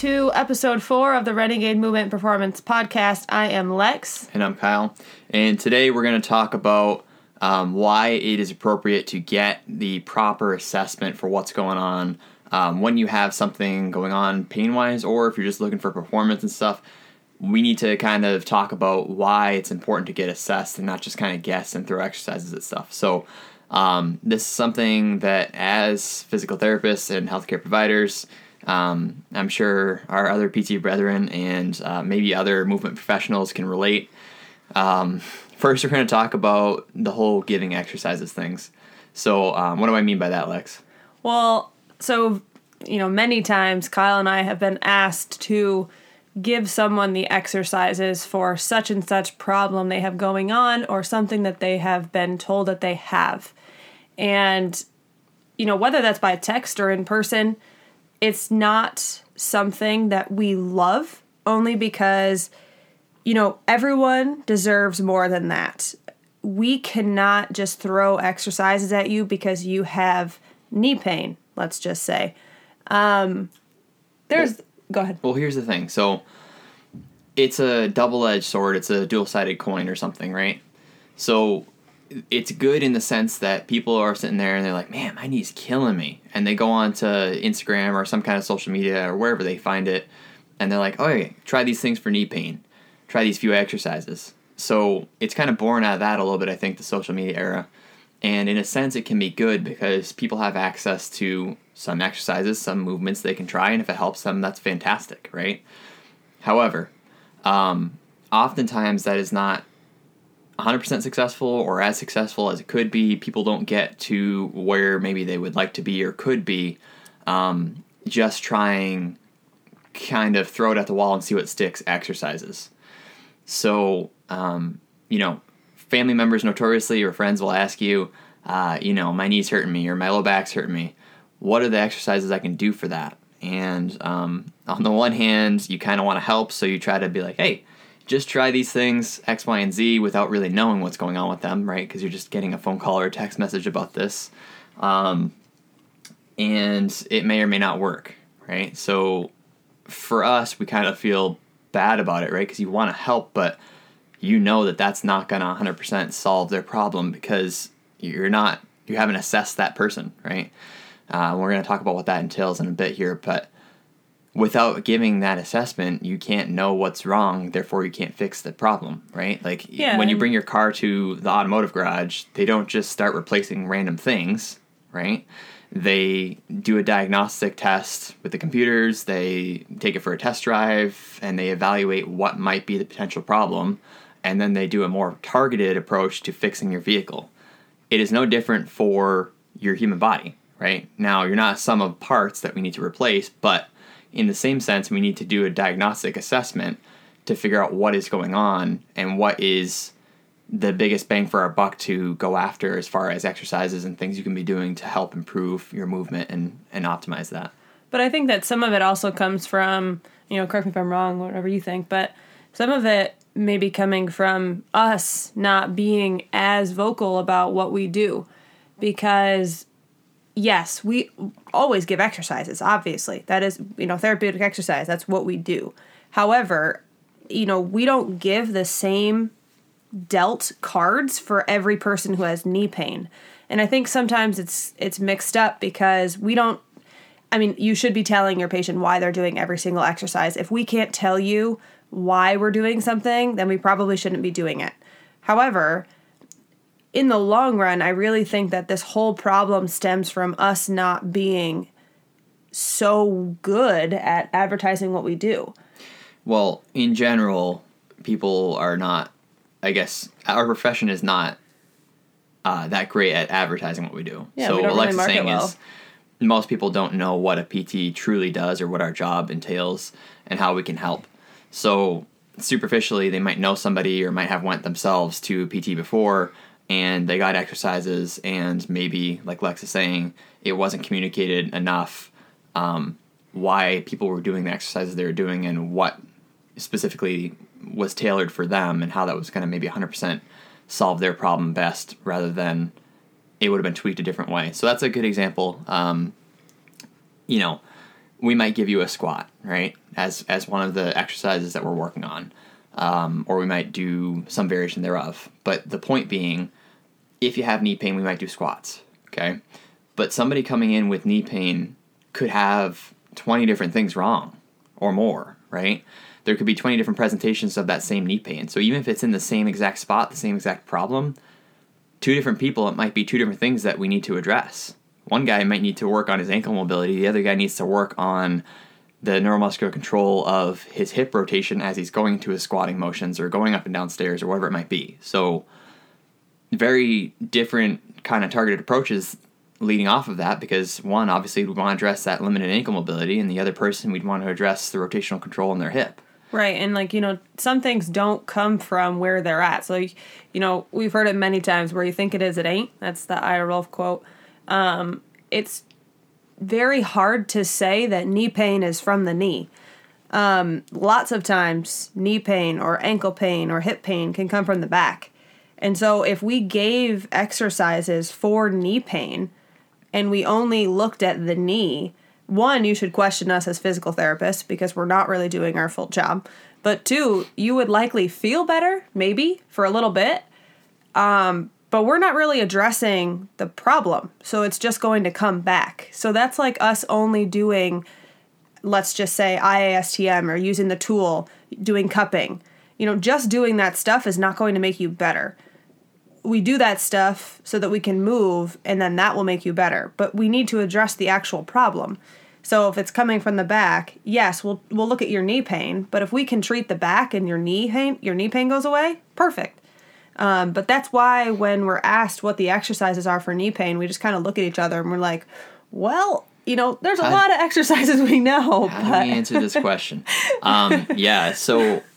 to episode four of the Renegade Movement Performance Podcast. I am Lex. And I'm Kyle. And today we're going to talk about um, why it is appropriate to get the proper assessment for what's going on um, when you have something going on pain wise, or if you're just looking for performance and stuff. We need to kind of talk about why it's important to get assessed and not just kind of guess and throw exercises at stuff. So, um, this is something that as physical therapists and healthcare providers, um, I'm sure our other PT brethren and uh, maybe other movement professionals can relate. Um, first, we're going to talk about the whole giving exercises things. So, um, what do I mean by that, Lex? Well, so, you know, many times Kyle and I have been asked to give someone the exercises for such and such problem they have going on or something that they have been told that they have. And, you know, whether that's by text or in person, it's not something that we love only because, you know, everyone deserves more than that. We cannot just throw exercises at you because you have knee pain, let's just say. Um, there's, well, go ahead. Well, here's the thing. So, it's a double edged sword, it's a dual sided coin or something, right? So, it's good in the sense that people are sitting there and they're like, man, my knee's killing me. And they go on to Instagram or some kind of social media or wherever they find it. And they're like, oh, okay, try these things for knee pain. Try these few exercises. So it's kind of born out of that a little bit, I think, the social media era. And in a sense, it can be good because people have access to some exercises, some movements they can try. And if it helps them, that's fantastic, right? However, um, oftentimes that is not 100% successful or as successful as it could be. People don't get to where maybe they would like to be or could be um, just trying kind of throw it at the wall and see what sticks exercises. So, um, you know, family members notoriously or friends will ask you, uh, you know, my knee's hurting me or my low back's hurting me. What are the exercises I can do for that? And um, on the one hand, you kind of want to help, so you try to be like, hey, just try these things X, Y, and Z without really knowing what's going on with them, right? Because you're just getting a phone call or a text message about this, um, and it may or may not work, right? So for us, we kind of feel bad about it, right? Because you want to help, but you know that that's not going to 100% solve their problem because you're not you haven't assessed that person, right? Uh, we're going to talk about what that entails in a bit here, but without giving that assessment, you can't know what's wrong, therefore you can't fix the problem, right? Like yeah, when you bring your car to the automotive garage, they don't just start replacing random things, right? They do a diagnostic test with the computers, they take it for a test drive, and they evaluate what might be the potential problem, and then they do a more targeted approach to fixing your vehicle. It is no different for your human body, right? Now, you're not a sum of parts that we need to replace, but in the same sense, we need to do a diagnostic assessment to figure out what is going on and what is the biggest bang for our buck to go after as far as exercises and things you can be doing to help improve your movement and, and optimize that. But I think that some of it also comes from, you know, correct me if I'm wrong, whatever you think, but some of it may be coming from us not being as vocal about what we do because yes, we always give exercises, obviously. That is, you know, therapeutic exercise. That's what we do. However, you know, we don't give the same dealt cards for every person who has knee pain. And I think sometimes it's it's mixed up because we don't I mean, you should be telling your patient why they're doing every single exercise. If we can't tell you why we're doing something, then we probably shouldn't be doing it. However, in the long run, I really think that this whole problem stems from us not being so good at advertising what we do. Well, in general, people are not, I guess, our profession is not uh, that great at advertising what we do. Yeah, so, we what really saying well. is, most people don't know what a PT truly does or what our job entails and how we can help. So, superficially, they might know somebody or might have went themselves to PT before and they got exercises and maybe like lex is saying it wasn't communicated enough um, why people were doing the exercises they were doing and what specifically was tailored for them and how that was going to maybe 100% solve their problem best rather than it would have been tweaked a different way so that's a good example um, you know we might give you a squat, right, as as one of the exercises that we're working on, um, or we might do some variation thereof. But the point being, if you have knee pain, we might do squats, okay. But somebody coming in with knee pain could have twenty different things wrong, or more, right? There could be twenty different presentations of that same knee pain. So even if it's in the same exact spot, the same exact problem, two different people, it might be two different things that we need to address one guy might need to work on his ankle mobility, the other guy needs to work on the neuromuscular control of his hip rotation as he's going to his squatting motions or going up and down stairs or whatever it might be. So, very different kind of targeted approaches leading off of that because one, obviously, we want to address that limited ankle mobility, and the other person, we'd want to address the rotational control in their hip. Right, and like you know, some things don't come from where they're at. So, you know, we've heard it many times where you think it is, it ain't. That's the Ira quote um, it's very hard to say that knee pain is from the knee. Um, lots of times, knee pain or ankle pain or hip pain can come from the back. And so, if we gave exercises for knee pain and we only looked at the knee, one, you should question us as physical therapists because we're not really doing our full job. But two, you would likely feel better, maybe for a little bit. Um, but we're not really addressing the problem. So it's just going to come back. So that's like us only doing, let's just say, IASTM or using the tool, doing cupping. You know, just doing that stuff is not going to make you better. We do that stuff so that we can move and then that will make you better. But we need to address the actual problem. So if it's coming from the back, yes, we'll we'll look at your knee pain, but if we can treat the back and your knee pain, your knee pain goes away, perfect. Um, but that's why when we're asked what the exercises are for knee pain, we just kind of look at each other and we're like, well, you know, there's a lot of exercises we know. How but... do we answer this question? um, yeah, so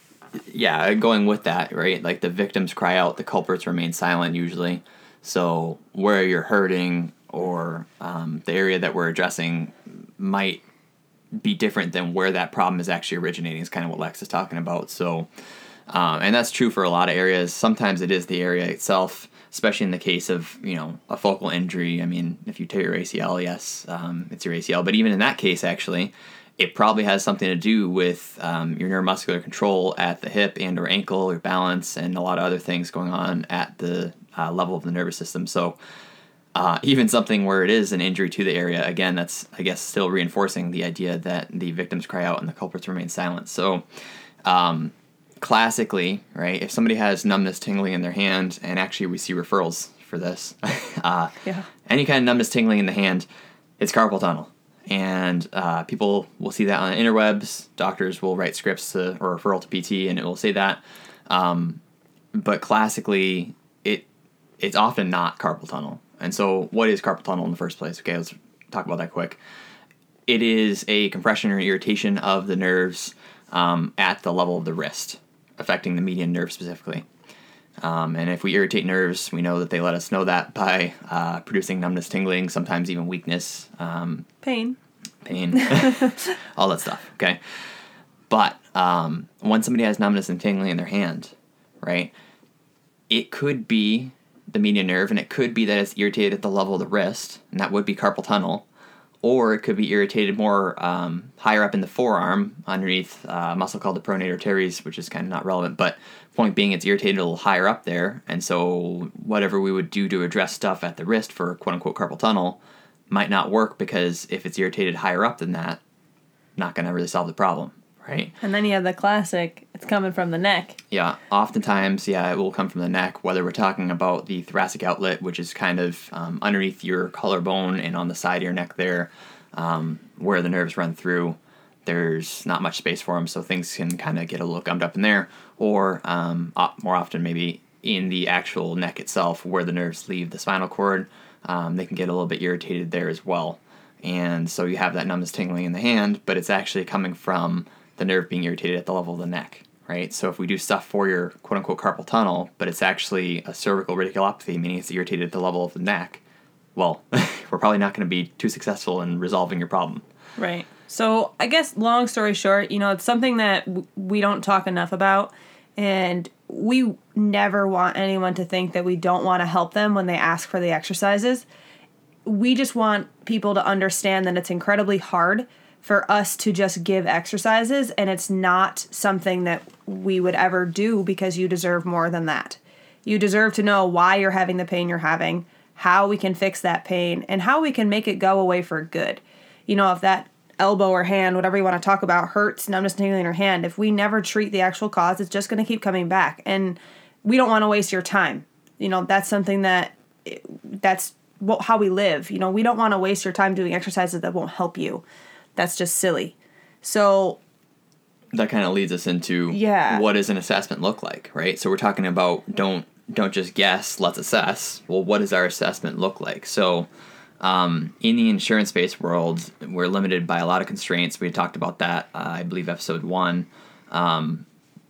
yeah, going with that, right? Like the victims cry out, the culprits remain silent usually. So where you're hurting or um, the area that we're addressing might be different than where that problem is actually originating. Is kind of what Lex is talking about. So um, and that's true for a lot of areas. Sometimes it is the area itself, especially in the case of you know a focal injury. I mean, if you tear your ACL, yes, um, it's your ACL. But even in that case, actually, it probably has something to do with um, your neuromuscular control at the hip and or ankle, your balance, and a lot of other things going on at the uh, level of the nervous system. So. Uh, even something where it is an injury to the area, again, that's I guess still reinforcing the idea that the victims cry out and the culprits remain silent. So, um, classically, right, if somebody has numbness tingling in their hand, and actually we see referrals for this, uh, yeah. any kind of numbness tingling in the hand, it's carpal tunnel. And uh, people will see that on interwebs. Doctors will write scripts to, or referral to PT, and it will say that. Um, but classically, it it's often not carpal tunnel. And so, what is carpal tunnel in the first place? Okay, let's talk about that quick. It is a compression or irritation of the nerves um, at the level of the wrist affecting the median nerve specifically. Um, and if we irritate nerves, we know that they let us know that by uh, producing numbness, tingling, sometimes even weakness, um, pain, pain, all that stuff. Okay, but um, when somebody has numbness and tingling in their hand, right, it could be the median nerve, and it could be that it's irritated at the level of the wrist, and that would be carpal tunnel or it could be irritated more um, higher up in the forearm underneath uh, a muscle called the pronator teres, which is kind of not relevant. But point being, it's irritated a little higher up there, and so whatever we would do to address stuff at the wrist for quote unquote carpal tunnel might not work because if it's irritated higher up than that, not going to really solve the problem right? And then you have the classic, it's coming from the neck. Yeah, oftentimes, yeah, it will come from the neck, whether we're talking about the thoracic outlet, which is kind of um, underneath your collarbone and on the side of your neck there, um, where the nerves run through. There's not much space for them, so things can kind of get a little gummed up in there, or um, more often, maybe in the actual neck itself, where the nerves leave the spinal cord. Um, they can get a little bit irritated there as well. And so you have that numbness tingling in the hand, but it's actually coming from the nerve being irritated at the level of the neck, right? So if we do stuff for your quote unquote carpal tunnel, but it's actually a cervical radiculopathy, meaning it's irritated at the level of the neck, well, we're probably not going to be too successful in resolving your problem. Right. So I guess long story short, you know, it's something that we don't talk enough about, and we never want anyone to think that we don't want to help them when they ask for the exercises. We just want people to understand that it's incredibly hard for us to just give exercises and it's not something that we would ever do because you deserve more than that. You deserve to know why you're having the pain you're having, how we can fix that pain, and how we can make it go away for good. You know, if that elbow or hand, whatever you want to talk about, hurts, numbness, tingling in your hand, if we never treat the actual cause, it's just going to keep coming back. And we don't want to waste your time. You know, that's something that that's how we live. You know, we don't want to waste your time doing exercises that won't help you. That's just silly. So that kind of leads us into yeah. what does an assessment look like, right? So we're talking about don't don't just guess, let's assess. Well, what does our assessment look like? So um, in the insurance based world, we're limited by a lot of constraints. We talked about that, uh, I believe, episode one. Um,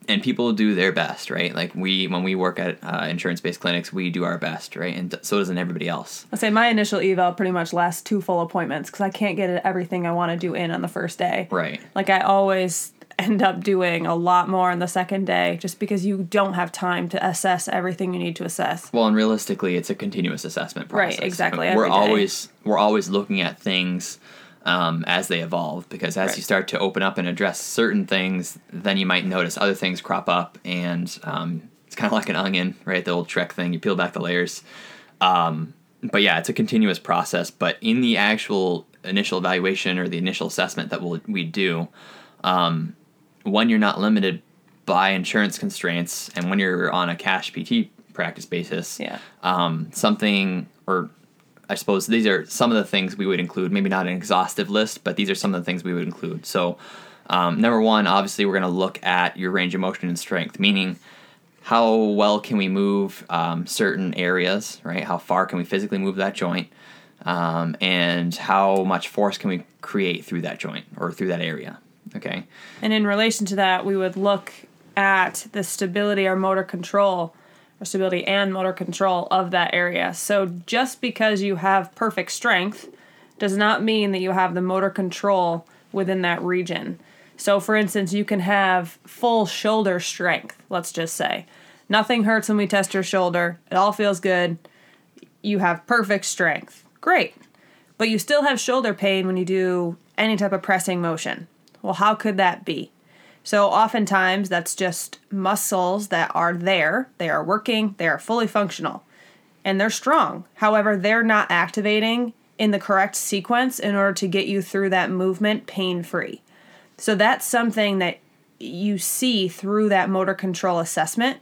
and people do their best, right? Like we, when we work at uh, insurance-based clinics, we do our best, right? And so doesn't everybody else. I say my initial eval pretty much lasts two full appointments because I can't get everything I want to do in on the first day. Right. Like I always end up doing a lot more on the second day just because you don't have time to assess everything you need to assess. Well, and realistically, it's a continuous assessment process. Right. Exactly. We're always we're always looking at things um, as they evolve because as right. you start to open up and address certain things, then you might notice other things crop up, and um, it's kind of like an onion, right? The old Shrek thing. You peel back the layers. Um, but yeah, it's a continuous process. But in the actual initial evaluation or the initial assessment that we'll, we do, um, when you're not limited by insurance constraints and when you're on a cash PT practice basis, yeah. Um, something or I suppose these are some of the things we would include. Maybe not an exhaustive list, but these are some of the things we would include. So, um, number one, obviously, we're going to look at your range of motion and strength, meaning how well can we move um, certain areas, right? How far can we physically move that joint? Um, and how much force can we create through that joint or through that area? Okay. And in relation to that, we would look at the stability or motor control or stability and motor control of that area. So just because you have perfect strength does not mean that you have the motor control within that region. So, for instance, you can have full shoulder strength, let's just say. Nothing hurts when we test your shoulder, it all feels good. You have perfect strength. Great. But you still have shoulder pain when you do any type of pressing motion. Well, how could that be? So, oftentimes, that's just muscles that are there, they are working, they are fully functional, and they're strong. However, they're not activating in the correct sequence in order to get you through that movement pain free. So, that's something that you see through that motor control assessment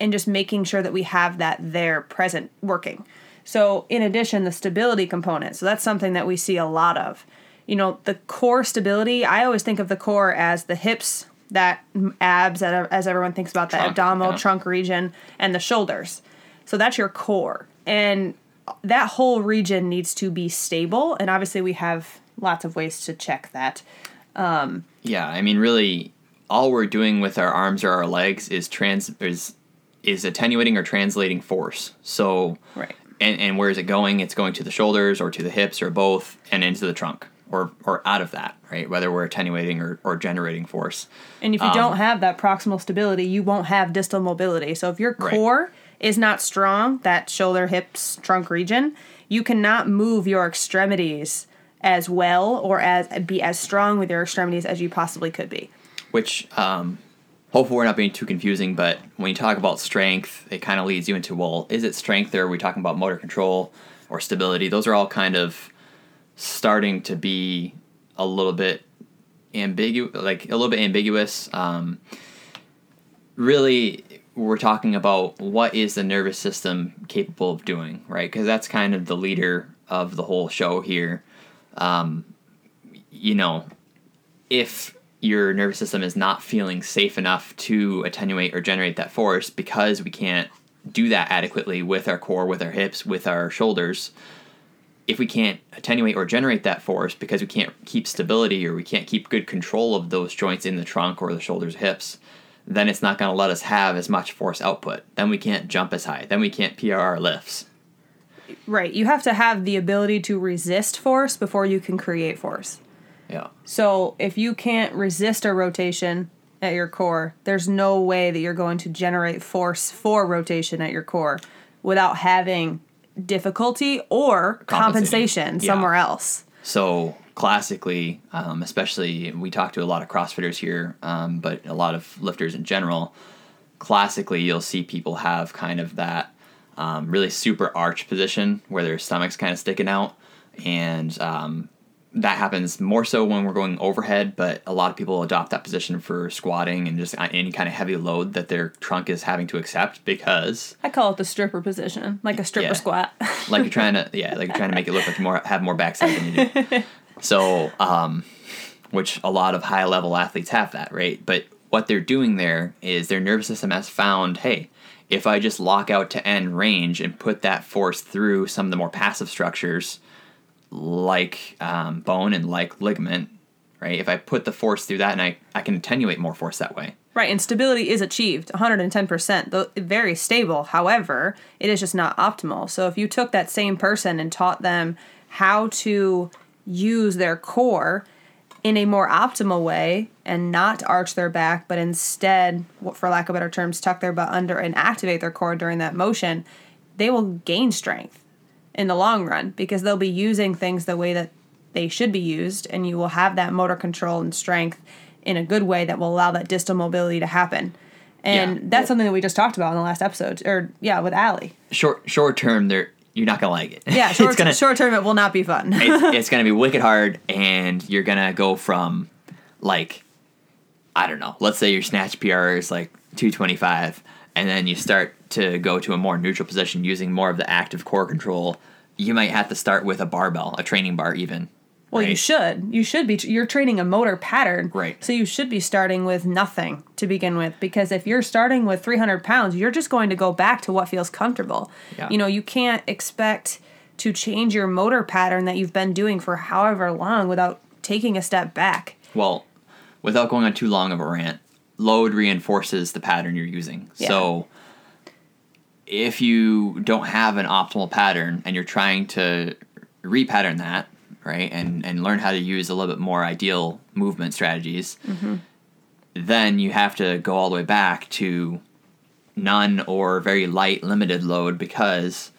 and just making sure that we have that there present working. So, in addition, the stability component. So, that's something that we see a lot of you know, the core stability, I always think of the core as the hips, that abs, as everyone thinks about the abdominal yeah. trunk region, and the shoulders. So that's your core. And that whole region needs to be stable. And obviously, we have lots of ways to check that. Um, yeah, I mean, really, all we're doing with our arms or our legs is trans is is attenuating or translating force. So, right. And, and where is it going? It's going to the shoulders or to the hips or both and into the trunk or or out of that, right? Whether we're attenuating or, or generating force. And if you um, don't have that proximal stability, you won't have distal mobility. So if your core right. is not strong, that shoulder, hips, trunk region, you cannot move your extremities as well or as be as strong with your extremities as you possibly could be. Which um, hopefully we're not being too confusing, but when you talk about strength, it kind of leads you into well, is it strength or are we talking about motor control or stability? Those are all kind of starting to be a little bit ambiguous, like a little bit ambiguous. Um, really, we're talking about what is the nervous system capable of doing, right? Because that's kind of the leader of the whole show here. Um, you know, if your nervous system is not feeling safe enough to attenuate or generate that force because we can't do that adequately with our core, with our hips, with our shoulders, if we can't attenuate or generate that force because we can't keep stability or we can't keep good control of those joints in the trunk or the shoulders, hips, then it's not going to let us have as much force output. Then we can't jump as high. Then we can't PRR lifts. Right. You have to have the ability to resist force before you can create force. Yeah. So if you can't resist a rotation at your core, there's no way that you're going to generate force for rotation at your core without having difficulty or compensation somewhere else. So classically, um, especially we talk to a lot of CrossFitters here, um, but a lot of lifters in general. Classically, you'll see people have kind of that um, really super arch position where their stomach's kind of sticking out, and um, that happens more so when we're going overhead. But a lot of people adopt that position for squatting and just any kind of heavy load that their trunk is having to accept because I call it the stripper position, like a stripper Yeah. squat. like you're trying to yeah like you're trying to make it look like you more have more backside than you do so um which a lot of high level athletes have that right but what they're doing there is their nervous system has found hey if i just lock out to end range and put that force through some of the more passive structures like um, bone and like ligament right if i put the force through that and i, I can attenuate more force that way Right, and stability is achieved 110%, though very stable. However, it is just not optimal. So if you took that same person and taught them how to use their core in a more optimal way and not arch their back, but instead, for lack of better terms, tuck their butt under and activate their core during that motion, they will gain strength in the long run because they'll be using things the way that they should be used, and you will have that motor control and strength in a good way that will allow that distal mobility to happen. And Yeah. that's something that we just talked about in the last episode, or yeah, with Allie. short short term they're you're not gonna like it Yeah, It's short, gonna- short term, it will not be fun. it's, it's gonna be wicked hard and you're gonna go from like i don't know let's say your snatch pr is like 225 and then you start to go to a more neutral position using more of the active core control you might have to start with a barbell a training bar even Well, you should. You should be. You're training a motor pattern. Right. So you should be starting with nothing to begin with, because if you're starting with 300 pounds, you're just going to go back to what feels comfortable. Yeah. You know, you can't expect to change your motor pattern that you've been doing for however long without taking a step back. well without going on too long of a rant load reinforces the pattern you're using Yeah. so if you don't have an optimal pattern and you're trying to repattern that right and and learn how to use a little bit more ideal movement strategies mm-hmm. then you have to go all the way back to none or very light limited load because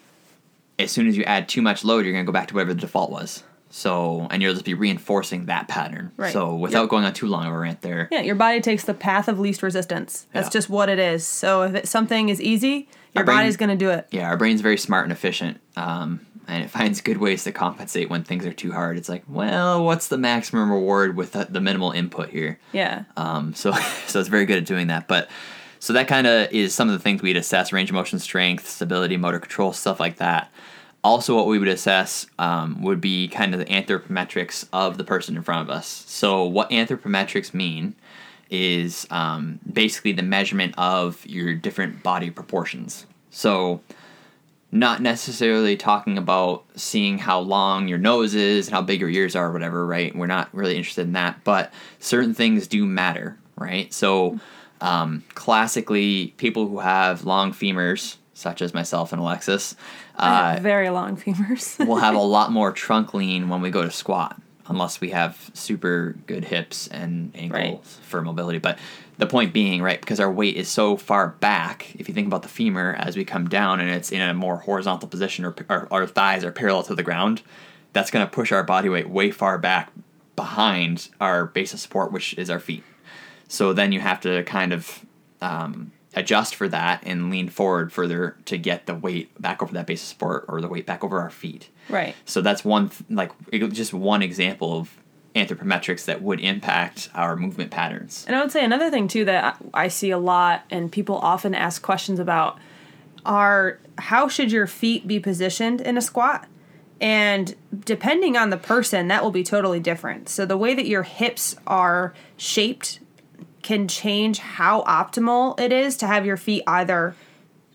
as soon as you add too much load you're going to go back to whatever the default was so and you'll just be reinforcing that pattern Right. so without Yep. going on too long of a rant there Yeah, your body takes the path of least resistance. That's Yeah. just what it is. So if it, something is easy, your Our brain- body's going to do it. yeah, our brain's very smart and efficient, um, and it finds good ways to compensate when things are too hard. It's like, well, what's the maximum reward with the, the minimal input here? Yeah. Um, so, so it's very good at doing that. But so that kind of is some of the things we'd assess: range of motion, strength, stability, motor control, stuff like that. Also, what we would assess um, would be kind of the anthropometrics of the person in front of us. So, what anthropometrics mean is um, basically the measurement of your different body proportions. So, not necessarily talking about seeing how long your nose is and how big your ears are or whatever, right? We're not really interested in that, but certain things do matter, right? So, um, classically, people who have long femurs, such as myself and Alexis, uh, very long femurs. we'll have a lot more trunk lean when we go to squat, unless we have super good hips and ankles Right. for mobility. But the point being, right, because our weight is so far back, if you think about the femur as we come down and it's in a more horizontal position or our, our thighs are parallel to the ground, that's going to push our body weight way far back behind our base of support, which is our feet. So then you have to kind of um, adjust for that and lean forward further to get the weight back over that base of support or the weight back over our feet. right. So that's one th- like it- just one example of anthropometrics that would impact our movement patterns. And I would say another thing too that I I see a lot and people often ask questions about are how should your feet be positioned in a squat? And depending on the person, that will be totally different. So the way that your hips are shaped can change how optimal it is to have your feet either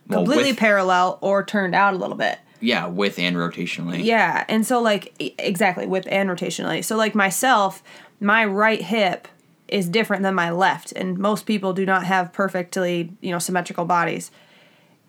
Well, completely with- parallel or turned out a little bit. Yeah, with and rotationally. Yeah, and so like exactly with and rotationally. So like myself, my right hip is different than my left, and most people do not have perfectly you know symmetrical bodies.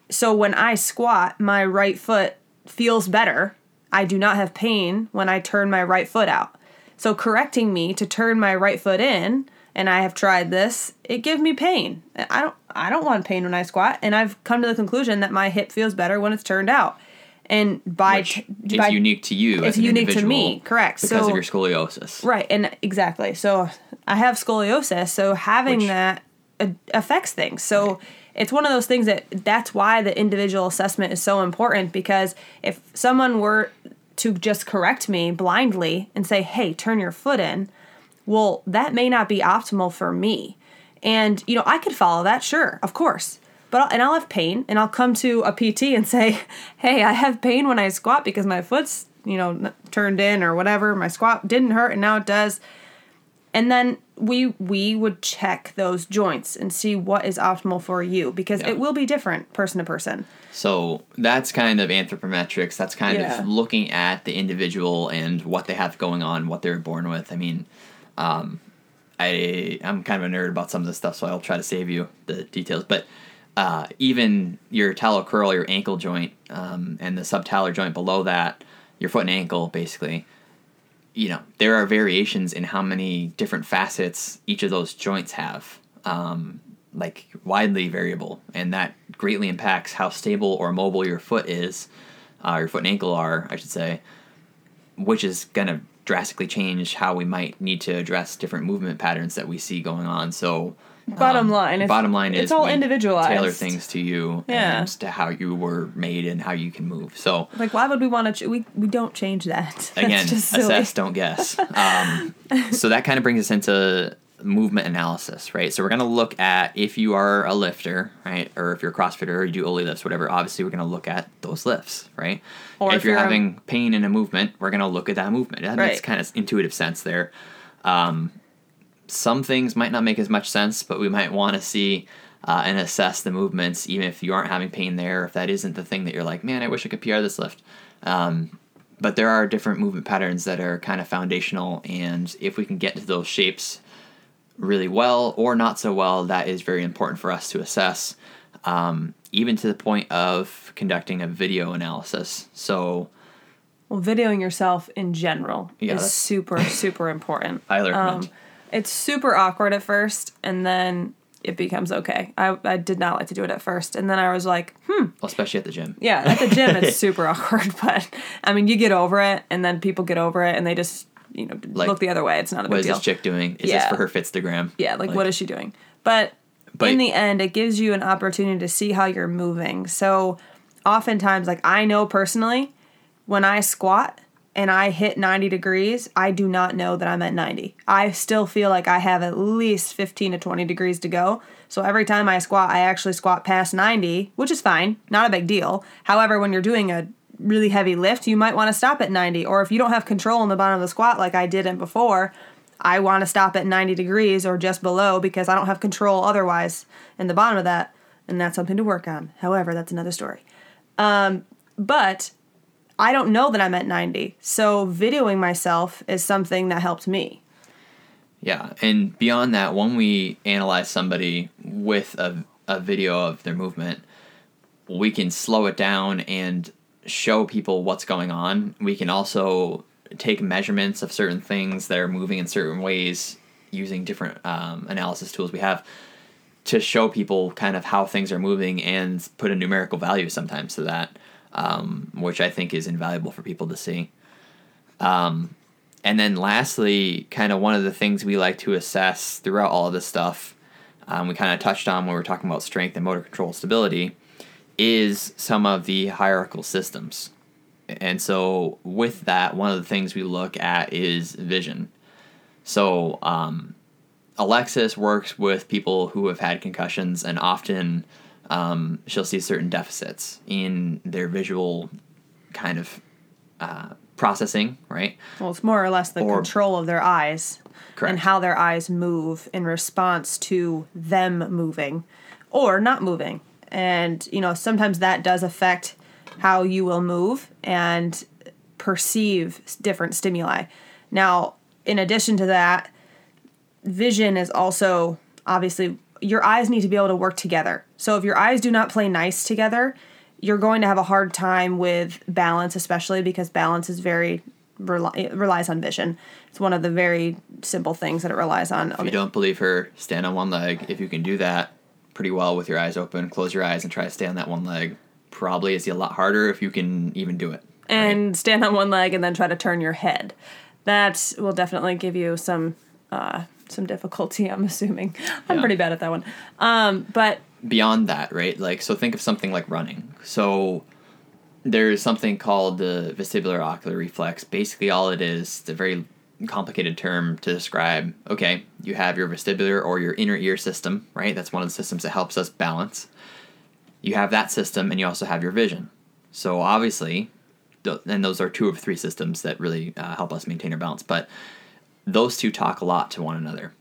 So when I squat, my right foot feels better. I do not have pain when I turn my right foot out. So correcting me to turn my right foot in, and I have tried this, it gives me pain. I don't I don't want pain when I squat, and I've come to the conclusion that my hip feels better when it's turned out. And by, which t- is by unique to you. it's as an unique to me, correct. Because So- of your scoliosis. Right, and exactly. So I have scoliosis, so having Which- that uh, affects things. So it's one of those things that that's why the individual assessment is so important because if someone were to just correct me blindly and say, "Hey, turn your foot in," well, that may not be optimal for me. And you know, I could follow that, sure, of course. But I'll, and I'll have pain, and I'll come to a PT and say, "Hey, I have pain when I squat because my foot's you know turned in or whatever. My squat didn't hurt, and now it does." And then we we would check those joints and see what is optimal for you because Yeah. it will be different person to person. So that's kind of anthropometrics. That's kind Yeah. of looking at the individual and what they have going on, what they're born with. I mean, um, I I'm kind of a nerd about some of this stuff, so I'll try to save you the details. But uh, even your talocrural, your ankle joint, um, and the subtalar joint below that, your foot and ankle, basically. You know, there are variations in how many different facets each of those joints have. Um, like widely variable, and that greatly impacts how stable or mobile your foot is, uh, your foot and ankle are, I should say, which is going to drastically change how we might need to address different movement patterns that we see going on. So, Bottom um, line, bottom line it's is all individualized. Tailor things to you Yeah. and to how you were made and how you can move. So, Like, why would we want to? Ch- we we don't change that. That's again, assess, don't guess. Um, so that kind of brings us into movement analysis, right? So we're going to look at if you are a lifter, right, or if you're a CrossFitter or you do Oli lifts, whatever. Obviously, we're going to look at those lifts, right? Or if, if you're, you're a- having pain in a movement, we're going to look at that movement. That makes kind of intuitive sense there. Um, some things might not make as much sense, but we might want to see. Uh, and assess the movements, even if you aren't having pain there, if that isn't the thing that you're like, man, I wish I could PR this lift. Um, but there are different movement patterns that are kind of foundational and if we can get to those shapes really well or not so well that is very important for us to assess um, even to the point of conducting a video analysis so Well, videoing yourself in general Yeah, is super super important. I recommend. Um, it's super awkward at first, and then it becomes okay. I I did not like to do it at first, and then I was like, hmm, especially at the gym yeah. At the gym, it's super awkward, but I mean, you get over it, and then people get over it, and they just you know Like, look the other way. It's not a what big is deal. this chick doing is this for her fitstagram Yeah, like, what is she doing? But, But- in the end, it gives you an opportunity to see how you're moving. So, oftentimes, like I know personally, when I squat and I hit 90 degrees, I do not know that I'm at 90. I still feel like I have at least 15 to 20 degrees to go. So every time I squat, I actually squat past 90, which is fine, not a big deal. However, when you're doing a really heavy lift, you might want to stop at 90. Or if you don't have control in the bottom of the squat like I didn't before, I want to stop at 90 degrees or just below because I don't have control otherwise in the bottom of that. And that's something to work on. However, that's another story. Um, but I don't know that I'm at 90. So videoing myself is something that helped me. Yeah, and beyond that, when we analyze somebody with a, a video of their movement, we can slow it down and show people what's going on. We can also take measurements of certain things that are moving in certain ways using different um, analysis tools we have to show people kind of how things are moving and put a numerical value sometimes to that, um, which I think is invaluable for people to see. Um, and then lastly, kind of one of the things we like to assess throughout all of this stuff, um, we kind of touched on when we were talking about strength and motor control stability, is some of the hierarchical systems. And so with that, one of the things we look at is vision. So um, Alexis works with people who have had concussions, and often um, she'll see certain deficits in their visual kind of uh, processing, right? Well, it's more or less the Or- control of their eyes Correct. and how their eyes move in response to them moving or not moving. And, you know, sometimes that does affect how you will move and perceive different stimuli. Now, in addition to that, vision is also obviously your eyes need to be able to work together. So if your eyes do not play nice together, you're going to have a hard time with balance, especially because balance is very relies on vision. It's one of the very simple things that it relies on. If you don't believe her, stand on one leg. If you can do that pretty well with your eyes open, close your eyes and try to stay on that one leg. probably is a lot harder if you can even do it. and stand on one leg and then try to turn your head. That will definitely give you some uh, some difficulty. I'm assuming I'm Yeah. pretty bad at that one. Um, but beyond that, right? Like, so think of something like running. So there's something called the vestibular ocular reflex. Basically, all it is, it's a very complicated term to describe. Okay, you have your vestibular or your inner ear system, right? That's one of the systems that helps us balance. You have that system, and you also have your vision. So obviously, and those are two of three systems that really uh, help us maintain our balance. But those two talk a lot to one another.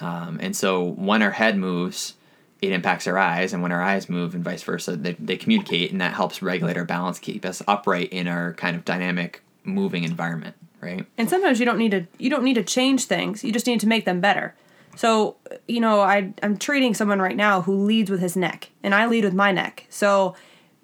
Um, and so when our head moves, it impacts our eyes, and when our eyes move, and vice versa, they, they communicate, and that helps regulate our balance, keep us upright in our kind of dynamic, moving environment, right? and sometimes you don't need to you don't need to change things. You just need to make them better. So you know I I'm treating someone right now who leads with his neck, and I lead with my neck. So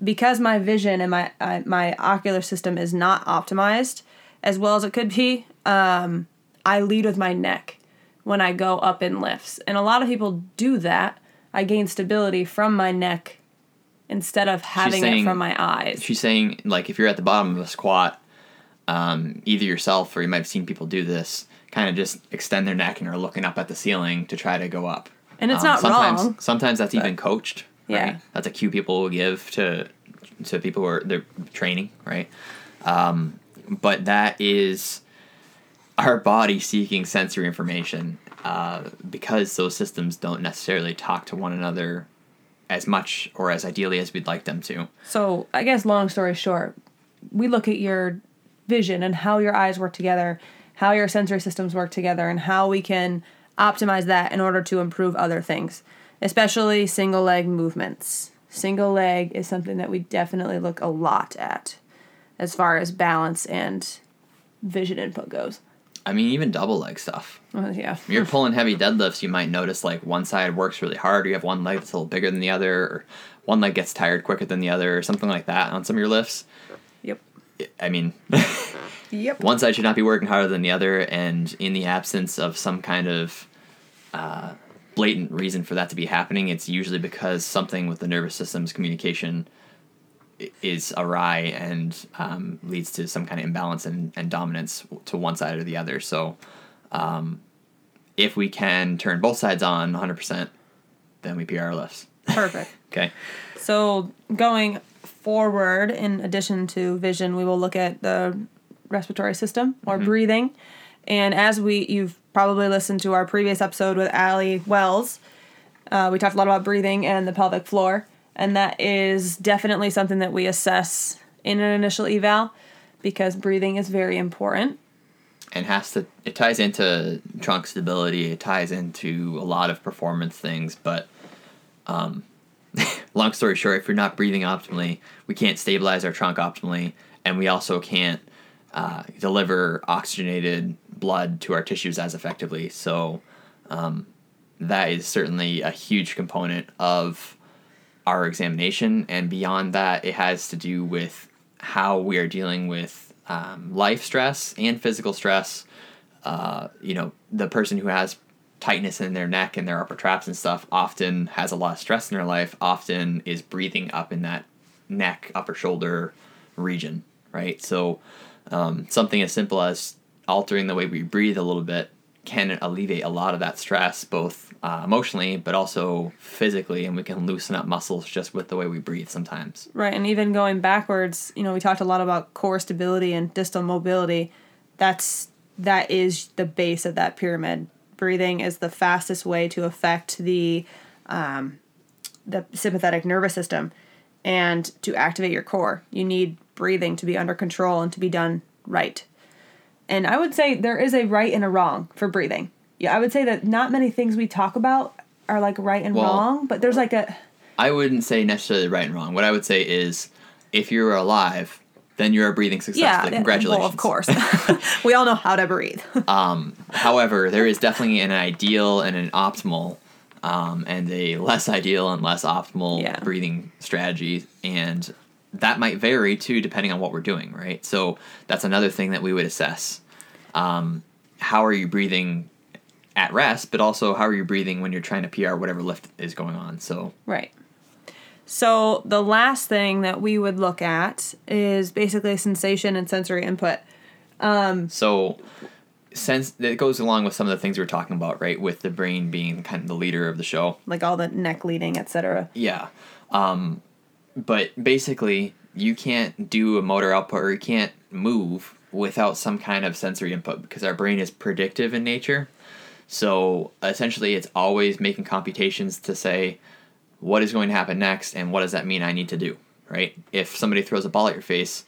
because my vision and my uh, my ocular system is not optimized as well as it could be, um, I lead with my neck when I go up in lifts, and a lot of people do that. I gain stability from my neck instead of having it from my eyes. She's saying, like, if you're at the bottom of a squat, um, either yourself or you might have seen people do this, kind of just extend their neck and are looking up at the ceiling to try to go up. And it's Um, not sometimes, wrong. Sometimes that's even coached. Yeah. Right? That's a cue people will give to to people who are they're training, right? Um, but that is our body seeking sensory information uh, because those systems don't necessarily talk to one another as much or as ideally as we'd like them to. So, I guess long story short, we look at your vision and how your eyes work together, how your sensory systems work together, and how we can optimize that in order to improve other things, especially single leg movements. Single leg is something that we definitely look a lot at as far as balance and vision input goes. I mean, even double leg stuff. Well, yeah. You're pulling heavy deadlifts, you might notice like one side works really hard, or you have one leg that's a little bigger than the other, or one leg gets tired quicker than the other, or something like that on some of your lifts. I mean, Yep. one side should not be working harder than the other, and in the absence of some kind of uh, blatant reason for that to be happening, it's usually because something with the nervous system's communication is awry and um, leads to some kind of imbalance and, and dominance to one side or the other. So, um, if we can turn both sides on 100%, then we PR our lifts. Perfect. Okay. So going forward, in addition to vision, we will look at the respiratory system or breathing. And as we, you've probably listened to our previous episode with Allie Wells. Uh, we talked a lot about breathing and the pelvic floor, and that is definitely something that we assess in an initial eval because breathing is very important. and has to it ties into trunk stability it ties into a lot of performance things but um long story short if you're not breathing optimally we can't stabilize our trunk optimally and we also can't uh, deliver oxygenated blood to our tissues as effectively. So um, that is certainly a huge component of our examination. And beyond that it has to do with how we are dealing with um, life stress and physical stress. Uh, you know the person who has tightness in their neck and their upper traps and stuff often has a lot of stress in their life often is breathing up in that neck upper shoulder region right so um, something as simple as altering the way we breathe a little bit can alleviate a lot of that stress both uh, emotionally but also physically and we can loosen up muscles just with the way we breathe sometimes Right, and even going backwards, you know, we talked a lot about core stability and distal mobility. That's that is the base of that pyramid. Breathing is the fastest way to affect the um, the sympathetic nervous system and to activate your core. You need breathing to be under control and to be done right. And I would say there is a right and a wrong for breathing. Yeah, I would say that not many things we talk about are like right and Well- wrong, but there's like a I wouldn't say necessarily right and wrong. What I would say is, if you're alive, then you are breathing successfully. yeah, Congratulations. Well, of course. we all know how to breathe. However, there is definitely an ideal and an optimal, um, and a less ideal and less optimal Yeah. breathing strategy, and that might vary too depending on what we're doing. Right. So that's another thing that we would assess. Um, how are you breathing at rest, but also how are you breathing when you're trying to PR whatever lift is going on? So right. So the last thing that we would look at is basically sensation and sensory input. So, sense that goes along with some of the things we are talking about, right? With the brain being kind of the leader of the show. like all the neck leading, etc. Yeah. Um, but basically, you can't do a motor output or you can't move without some kind of sensory input because our brain is predictive in nature. So essentially, it's always making computations to say what is going to happen next and what does that mean I need to do, right? If somebody throws a ball at your face,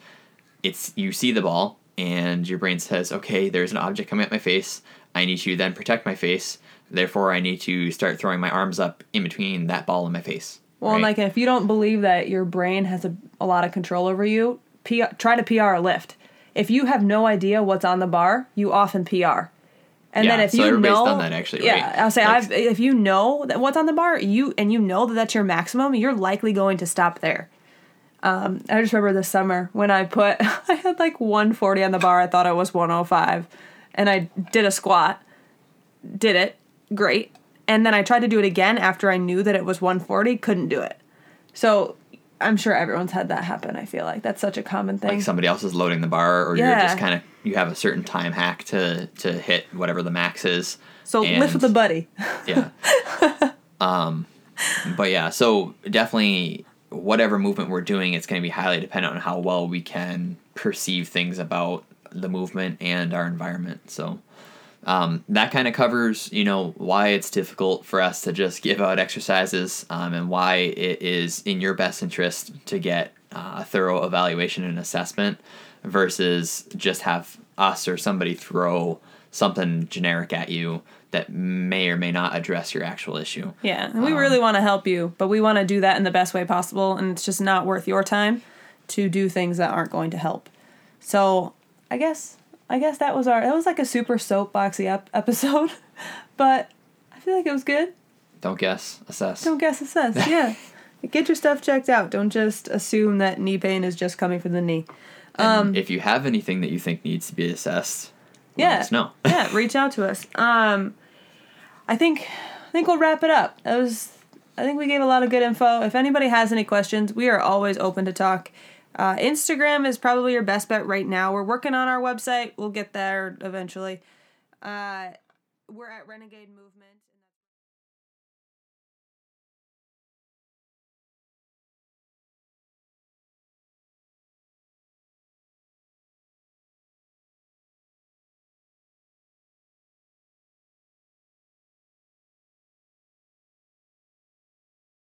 it's you see the ball and your brain says, okay, there's an object coming at my face. I need to then protect my face. Therefore, I need to start throwing my arms up in between that ball and my face. Well, right? like if you don't believe that your brain has a, a lot of control over you, P- try to PR a lift. If you have no idea what's on the bar, you often PR. And then if so you everybody's know, done that actually, yeah, right? I'll say Like- I've if you know that what's on the bar, you and you know that that's your maximum, you're likely going to stop there. Um, I just remember this summer when I put I had like 140 on the bar. I thought it was 105, and I did a squat. Did it great, and then I tried to do it again after I knew that it was 140. Couldn't do it. So I'm sure everyone's had that happen. I feel like that's such a common thing. like somebody else is loading the bar, or you're just kind of you have a certain time hack to to hit whatever the max is. so and- lift with a buddy. yeah. um, but yeah, so definitely whatever movement we're doing, it's going to be highly dependent on how well we can perceive things about the movement and our environment. So um, that kind of covers, you know, why it's difficult for us to just give out exercises um, and why it is in your best interest to get uh, a thorough evaluation and assessment versus just have us or somebody throw something generic at you that may or may not address your actual issue. Yeah, and we really want to help you, but we want to do that in the best way possible, and it's just not worth your time to do things that aren't going to help. So, I guess I guess that was our that was like a super soapboxy ep- episode, but I feel like it was good. Don't guess, assess. Don't guess assess. Yeah, get your stuff checked out. Don't just assume that knee pain is just coming from the knee. And if you have anything that you think needs to be assessed, let Yeah. us know. yeah, reach out to us. Um, I think I think we'll wrap it up. That was I think we gave a lot of good info. If anybody has any questions, we are always open to talk. Uh, Instagram is probably your best bet right now. We're working on our website. We'll get there eventually. Uh, we're at Renegade Movement.